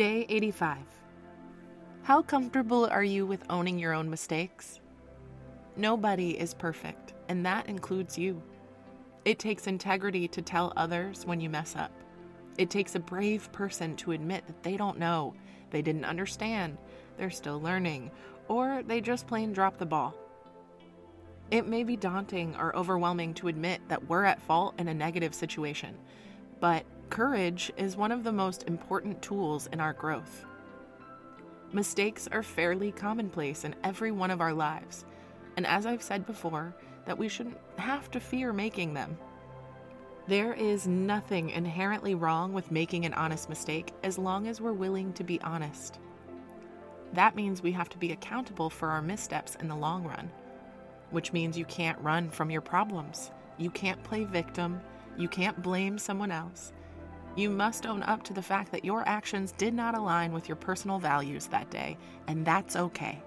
Day 85. How comfortable are you with owning your own mistakes? Nobody is perfect, and that includes you. It takes integrity to tell others when you mess up. It takes a brave person to admit that they don't know, they didn't understand, they're still learning, or they just plain dropped the ball. It may be daunting or overwhelming to admit that we're at fault in a negative situation, but courage is one of the most important tools in our growth. Mistakes are fairly commonplace in every one of our lives, and as I've said before, that we shouldn't have to fear making them. There is nothing inherently wrong with making an honest mistake as long as we're willing to be honest. That means we have to be accountable for our missteps in the long run, which means you can't run from your problems. You can't play victim. You can't blame someone else. You must own up to the fact that your actions did not align with your personal values that day, and that's okay.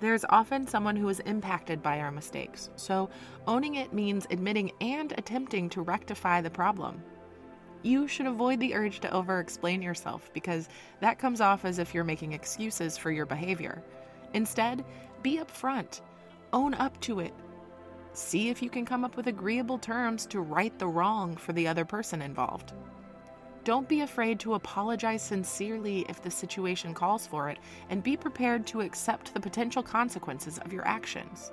There's often someone who is impacted by our mistakes, so owning it means admitting and attempting to rectify the problem. You should avoid the urge to over explain yourself because that comes off as if you're making excuses for your behavior. Instead, be upfront, own up to it, see if you can come up with agreeable terms to right the wrong for the other person involved. Don't be afraid to apologize sincerely if the situation calls for it, and be prepared to accept the potential consequences of your actions.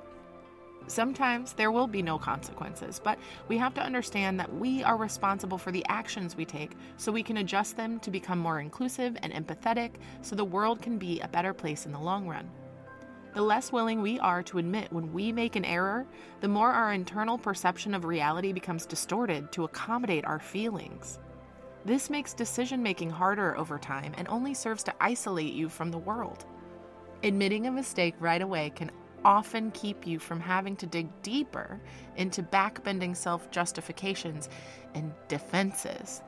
Sometimes there will be no consequences, but we have to understand that we are responsible for the actions we take so we can adjust them to become more inclusive and empathetic so the world can be a better place in the long run. The less willing we are to admit when we make an error, the more our internal perception of reality becomes distorted to accommodate our feelings. This makes decision making harder over time and only serves to isolate you from the world. Admitting a mistake right away can often keep you from having to dig deeper into backbending self justifications and defenses.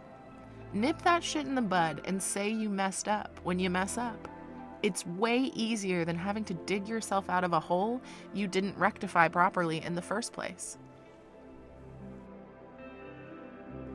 Nip that shit in the bud and say you messed up when you mess up. It's way easier than having to dig yourself out of a hole you didn't rectify properly in the first place.